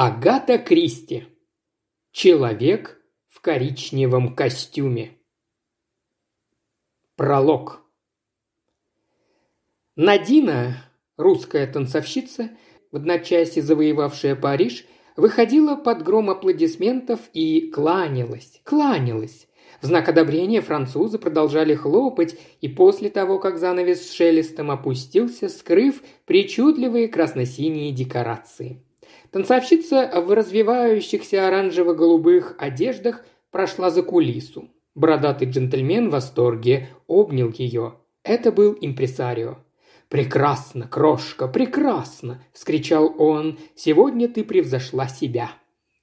Агата Кристи. Человек в коричневом костюме. Пролог. Надина, русская танцовщица, в одночасье завоевавшая Париж, выходила под гром аплодисментов и кланялась, кланялась. В знак одобрения французы продолжали хлопать, и после того, как занавес с шелестом опустился, скрыв причудливые красно-синие декорации – Танцовщица в развивающихся оранжево-голубых одеждах прошла за кулису. Бородатый джентльмен в восторге обнял ее. Это был импресарио. «Прекрасно, крошка, прекрасно!» – вскричал он. «Сегодня ты превзошла себя!»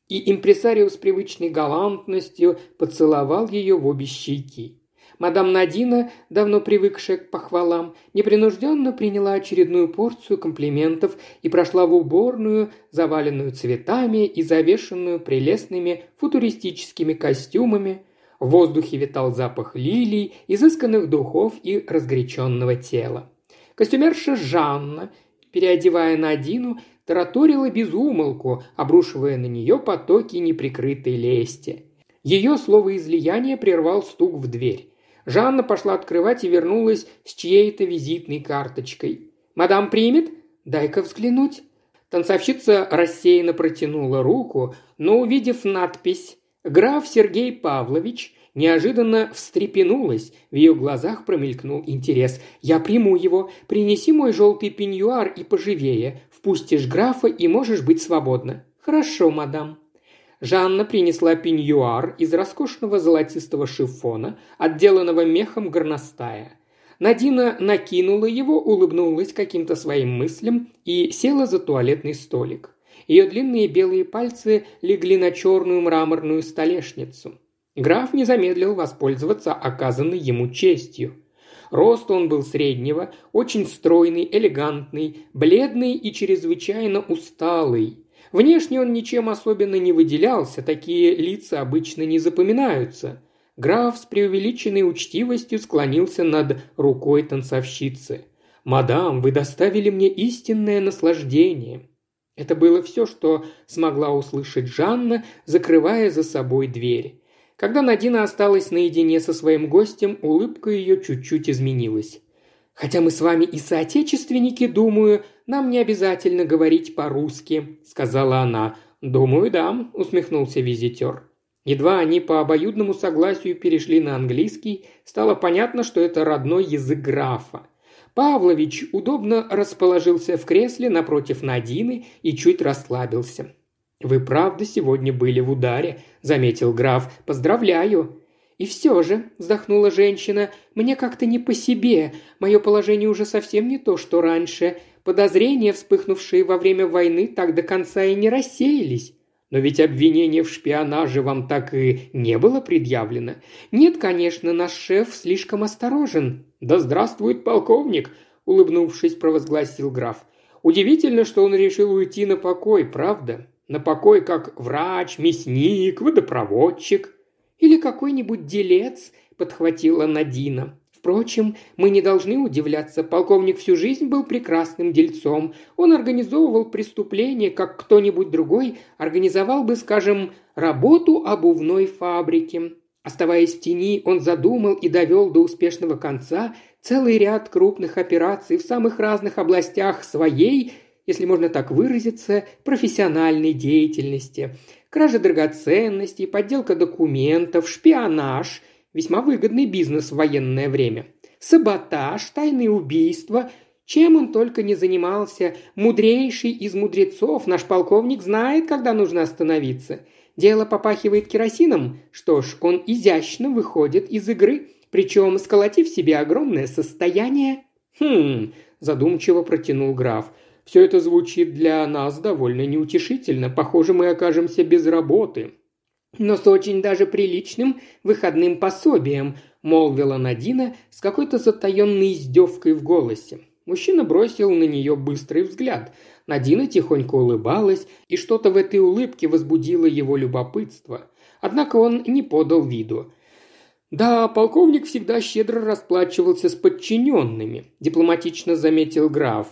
И импресарио с привычной галантностью поцеловал ее в обе щеки. Мадам Надина, давно привыкшая к похвалам, непринужденно приняла очередную порцию комплиментов и прошла в уборную, заваленную цветами и завешенную прелестными футуристическими костюмами. В воздухе витал запах лилий, изысканных духов и разгоряченного тела. Костюмерша Жанна, переодевая Надину, тараторила безумолку, обрушивая на нее потоки неприкрытой лести. Ее словоизлияние прервал стук в дверь. Жанна пошла открывать и вернулась с чьей-то визитной карточкой. «Мадам примет? Дай-ка взглянуть». Танцовщица рассеянно протянула руку, но, увидев надпись «Граф Сергей Павлович», неожиданно встрепенулась. В ее глазах промелькнул интерес. «Я приму его. Принеси мой желтый пеньюар и поживее. Впустишь графа и можешь быть свободна». «Хорошо, мадам». Жанна принесла пеньюар из роскошного золотистого шифона, отделанного мехом горностая. Надина накинула его, улыбнулась каким-то своим мыслям и села за туалетный столик. Ее длинные белые пальцы легли на черную мраморную столешницу. Граф не замедлил воспользоваться оказанной ему честью. Рост он был среднего, очень стройный, элегантный, бледный и чрезвычайно усталый. Внешне он ничем особенно не выделялся, такие лица обычно не запоминаются. Граф с преувеличенной учтивостью склонился над рукой танцовщицы. «Мадам, вы доставили мне истинное наслаждение». Это было все, что смогла услышать Жанна, закрывая за собой дверь. Когда Надина осталась наедине со своим гостем, улыбка ее чуть-чуть изменилась. «Хотя мы с вами и соотечественники, думаю, нам не обязательно говорить по-русски», – сказала она. «Думаю, да», – усмехнулся визитер. Едва они по обоюдному согласию перешли на английский, стало понятно, что это родной язык графа. Павлович удобно расположился в кресле напротив Надины и чуть расслабился. «Вы правда сегодня были в ударе», – заметил граф. «Поздравляю». «И все же», – вздохнула женщина, – «мне как-то не по себе. Мое положение уже совсем не то, что раньше. Подозрения, вспыхнувшие во время войны, так до конца и не рассеялись. Но ведь обвинение в шпионаже вам так и не было предъявлено. Нет, конечно, наш шеф слишком осторожен. Да здравствует полковник, улыбнувшись, провозгласил граф. Удивительно, что он решил уйти на покой, правда? На покой как врач, мясник, водопроводчик. Или какой-нибудь делец, подхватила Надина. Впрочем, мы не должны удивляться. Полковник всю жизнь был прекрасным дельцом. Он организовывал преступления, как кто-нибудь другой организовал бы, скажем, работу обувной фабрики. Оставаясь в тени, он задумал и довел до успешного конца целый ряд крупных операций в самых разных областях своей, если можно так выразиться, профессиональной деятельности. Кража драгоценностей, подделка документов, шпионаж – Весьма выгодный бизнес в военное время. Саботаж, тайные убийства. Чем он только не занимался. Мудрейший из мудрецов, наш полковник знает, когда нужно остановиться. Дело попахивает керосином. Что ж, он изящно выходит из игры, причем сколотив себе огромное состояние. «Хм», – задумчиво протянул граф. «Все это звучит для нас довольно неутешительно. Похоже, мы окажемся без работы» но с очень даже приличным выходным пособием», – молвила Надина с какой-то затаенной издевкой в голосе. Мужчина бросил на нее быстрый взгляд. Надина тихонько улыбалась, и что-то в этой улыбке возбудило его любопытство. Однако он не подал виду. «Да, полковник всегда щедро расплачивался с подчиненными», – дипломатично заметил граф.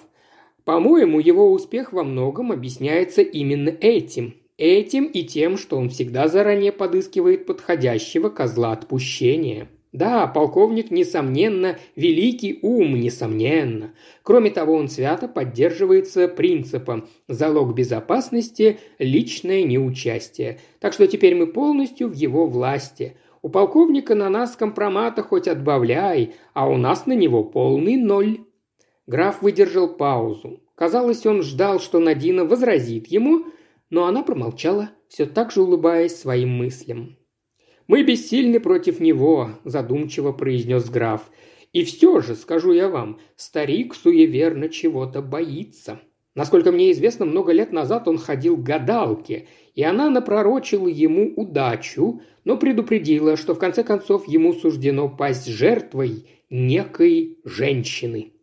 По-моему, его успех во многом объясняется именно этим. Этим и тем, что он всегда заранее подыскивает подходящего козла отпущения. Да, полковник, несомненно, великий ум, несомненно. Кроме того, он свято поддерживается принципом «залог безопасности – личное неучастие». Так что теперь мы полностью в его власти. У полковника на нас компромата хоть отбавляй, а у нас на него полный ноль. Граф выдержал паузу. Казалось, он ждал, что Надина возразит ему, но она промолчала, все так же улыбаясь своим мыслям. «Мы бессильны против него», – задумчиво произнес граф. «И все же, скажу я вам, старик суеверно чего-то боится. Насколько мне известно, много лет назад он ходил к гадалке, и она напророчила ему удачу, но предупредила, что в конце концов ему суждено пасть жертвой некой женщины».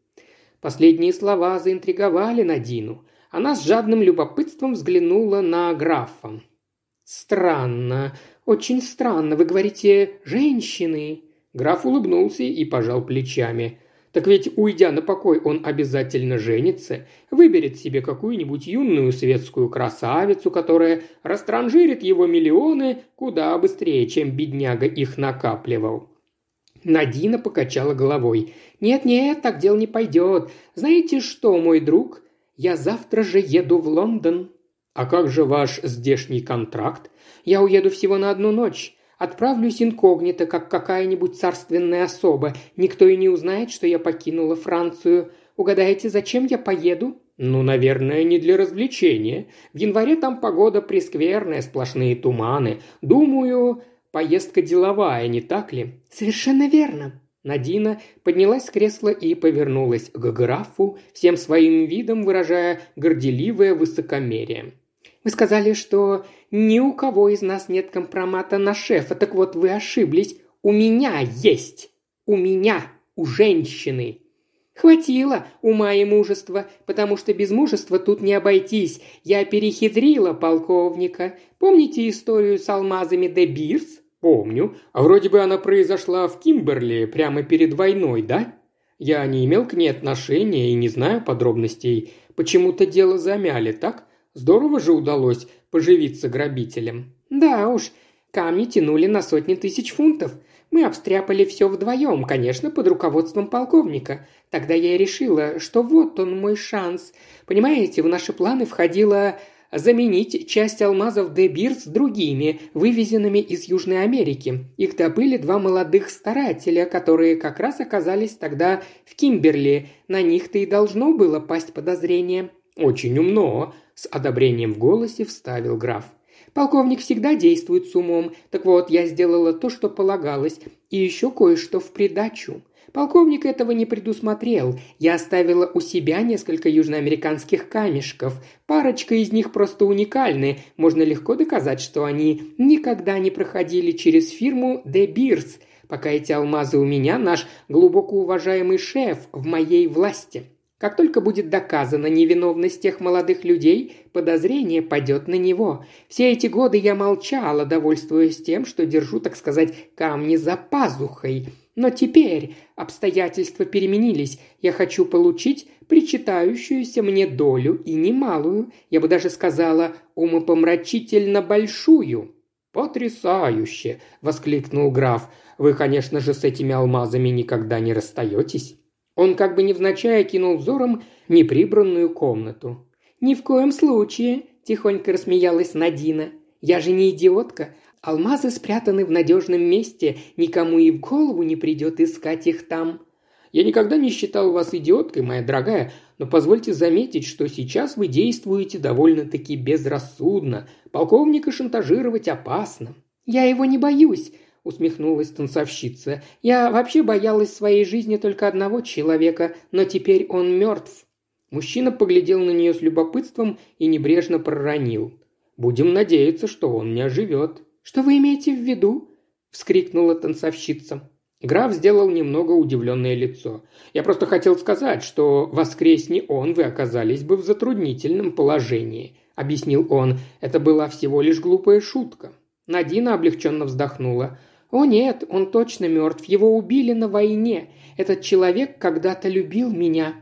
Последние слова заинтриговали Надину. Она с жадным любопытством взглянула на графа. «Странно, очень странно. Вы говорите «женщины». Граф улыбнулся и пожал плечами. Так ведь, уйдя на покой, он обязательно женится, выберет себе какую-нибудь юную светскую красавицу, которая растранжирит его миллионы куда быстрее, чем бедняга их накапливал. Надина покачала головой. «Нет-нет, так дело не пойдет. Знаете что, мой друг? Я завтра же еду в Лондон». «А как же ваш здешний контракт?» Я уеду всего на одну ночь. Отправлюсь инкогнито, как какая-нибудь царственная особа. Никто и не узнает, что я покинула Францию. Угадаете, зачем я поеду?» «Ну, наверное, не для развлечения. В январе там погода прескверная, сплошные туманы. Думаю, поездка деловая, не так ли?» «Совершенно верно», Надина поднялась с кресла и повернулась к графу, всем своим видом выражая горделивое высокомерие. Вы сказали, что ни у кого из нас нет компромата на шефа. Так вот, вы ошиблись. У меня есть. У меня. У женщины. Хватило ума и мужества, потому что без мужества тут не обойтись. Я перехитрила полковника. Помните историю с алмазами де Бирс? Помню. А вроде бы она произошла в Кимберли прямо перед войной, да? Я не имел к ней отношения и не знаю подробностей. Почему-то дело замяли, так? Здорово же удалось поживиться грабителем. Да уж, камни тянули на сотни тысяч фунтов. Мы обстряпали все вдвоем, конечно, под руководством полковника. Тогда я и решила, что вот он мой шанс. Понимаете, в наши планы входило заменить часть алмазов Де Бирс другими, вывезенными из Южной Америки. Их добыли два молодых старателя, которые как раз оказались тогда в Кимберли. На них-то и должно было пасть подозрение. «Очень умно», – с одобрением в голосе вставил граф. «Полковник всегда действует с умом. Так вот, я сделала то, что полагалось, и еще кое-что в придачу. Полковник этого не предусмотрел. Я оставила у себя несколько южноамериканских камешков. Парочка из них просто уникальны. Можно легко доказать, что они никогда не проходили через фирму «Де Бирс». Пока эти алмазы у меня, наш глубоко уважаемый шеф в моей власти. Как только будет доказана невиновность тех молодых людей, подозрение падет на него. Все эти годы я молчала, довольствуясь тем, что держу, так сказать, камни за пазухой. Но теперь обстоятельства переменились. Я хочу получить причитающуюся мне долю и немалую, я бы даже сказала, умопомрачительно большую. «Потрясающе!» – воскликнул граф. «Вы, конечно же, с этими алмазами никогда не расстаетесь?» Он как бы невзначай кинул взором неприбранную комнату. «Ни в коем случае!» – тихонько рассмеялась Надина. «Я же не идиотка. Алмазы спрятаны в надежном месте. Никому и в голову не придет искать их там». «Я никогда не считал вас идиоткой, моя дорогая, но позвольте заметить, что сейчас вы действуете довольно-таки безрассудно. Полковника шантажировать опасно». «Я его не боюсь», – усмехнулась танцовщица. «Я вообще боялась своей жизни только одного человека, но теперь он мертв». Мужчина поглядел на нее с любопытством и небрежно проронил. «Будем надеяться, что он не оживет». «Что вы имеете в виду?» – вскрикнула танцовщица. Граф сделал немного удивленное лицо. «Я просто хотел сказать, что воскресни он, вы оказались бы в затруднительном положении», – объяснил он. «Это была всего лишь глупая шутка». Надина облегченно вздохнула. «О нет, он точно мертв. Его убили на войне. Этот человек когда-то любил меня».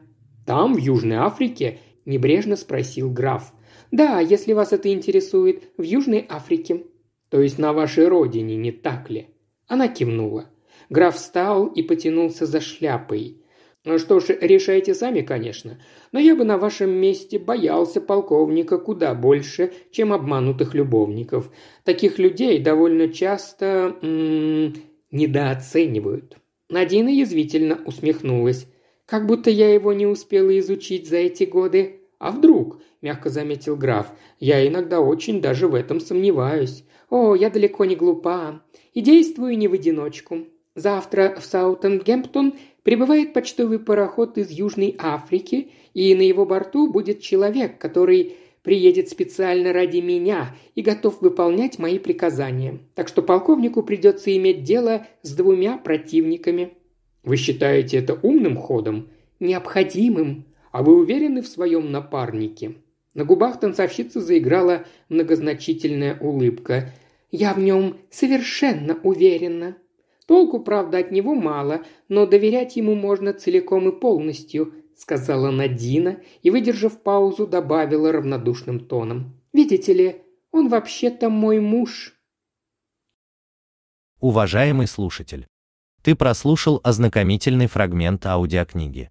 «Там, в Южной Африке?» небрежно спросил граф. «Да, если вас это интересует, в Южной Африке». «То есть на вашей родине, не так ли?» Она кивнула. Граф встал и потянулся за шляпой. «Ну что ж, решайте сами, конечно. Но я бы на вашем месте боялся полковника куда больше, чем обманутых любовников. Таких людей довольно часто м -м, недооценивают». Надина язвительно усмехнулась. «Как будто я его не успела изучить за эти годы. А вдруг?» – мягко заметил граф. «Я иногда очень даже в этом сомневаюсь. О, я далеко не глупа. И действую не в одиночку. Завтра в Саутенгемптон прибывает почтовый пароход из Южной Африки, и на его борту будет человек, который приедет специально ради меня и готов выполнять мои приказания. Так что полковнику придется иметь дело с двумя противниками». «Вы считаете это умным ходом?» «Необходимым. А вы уверены в своем напарнике?» На губах танцовщицы заиграла многозначительная улыбка. «Я в нем совершенно уверена». Толку, правда, от него мало, но доверять ему можно целиком и полностью сказала Надина и, выдержав паузу, добавила равнодушным тоном. «Видите ли, он вообще-то мой муж». Уважаемый слушатель, ты прослушал ознакомительный фрагмент аудиокниги.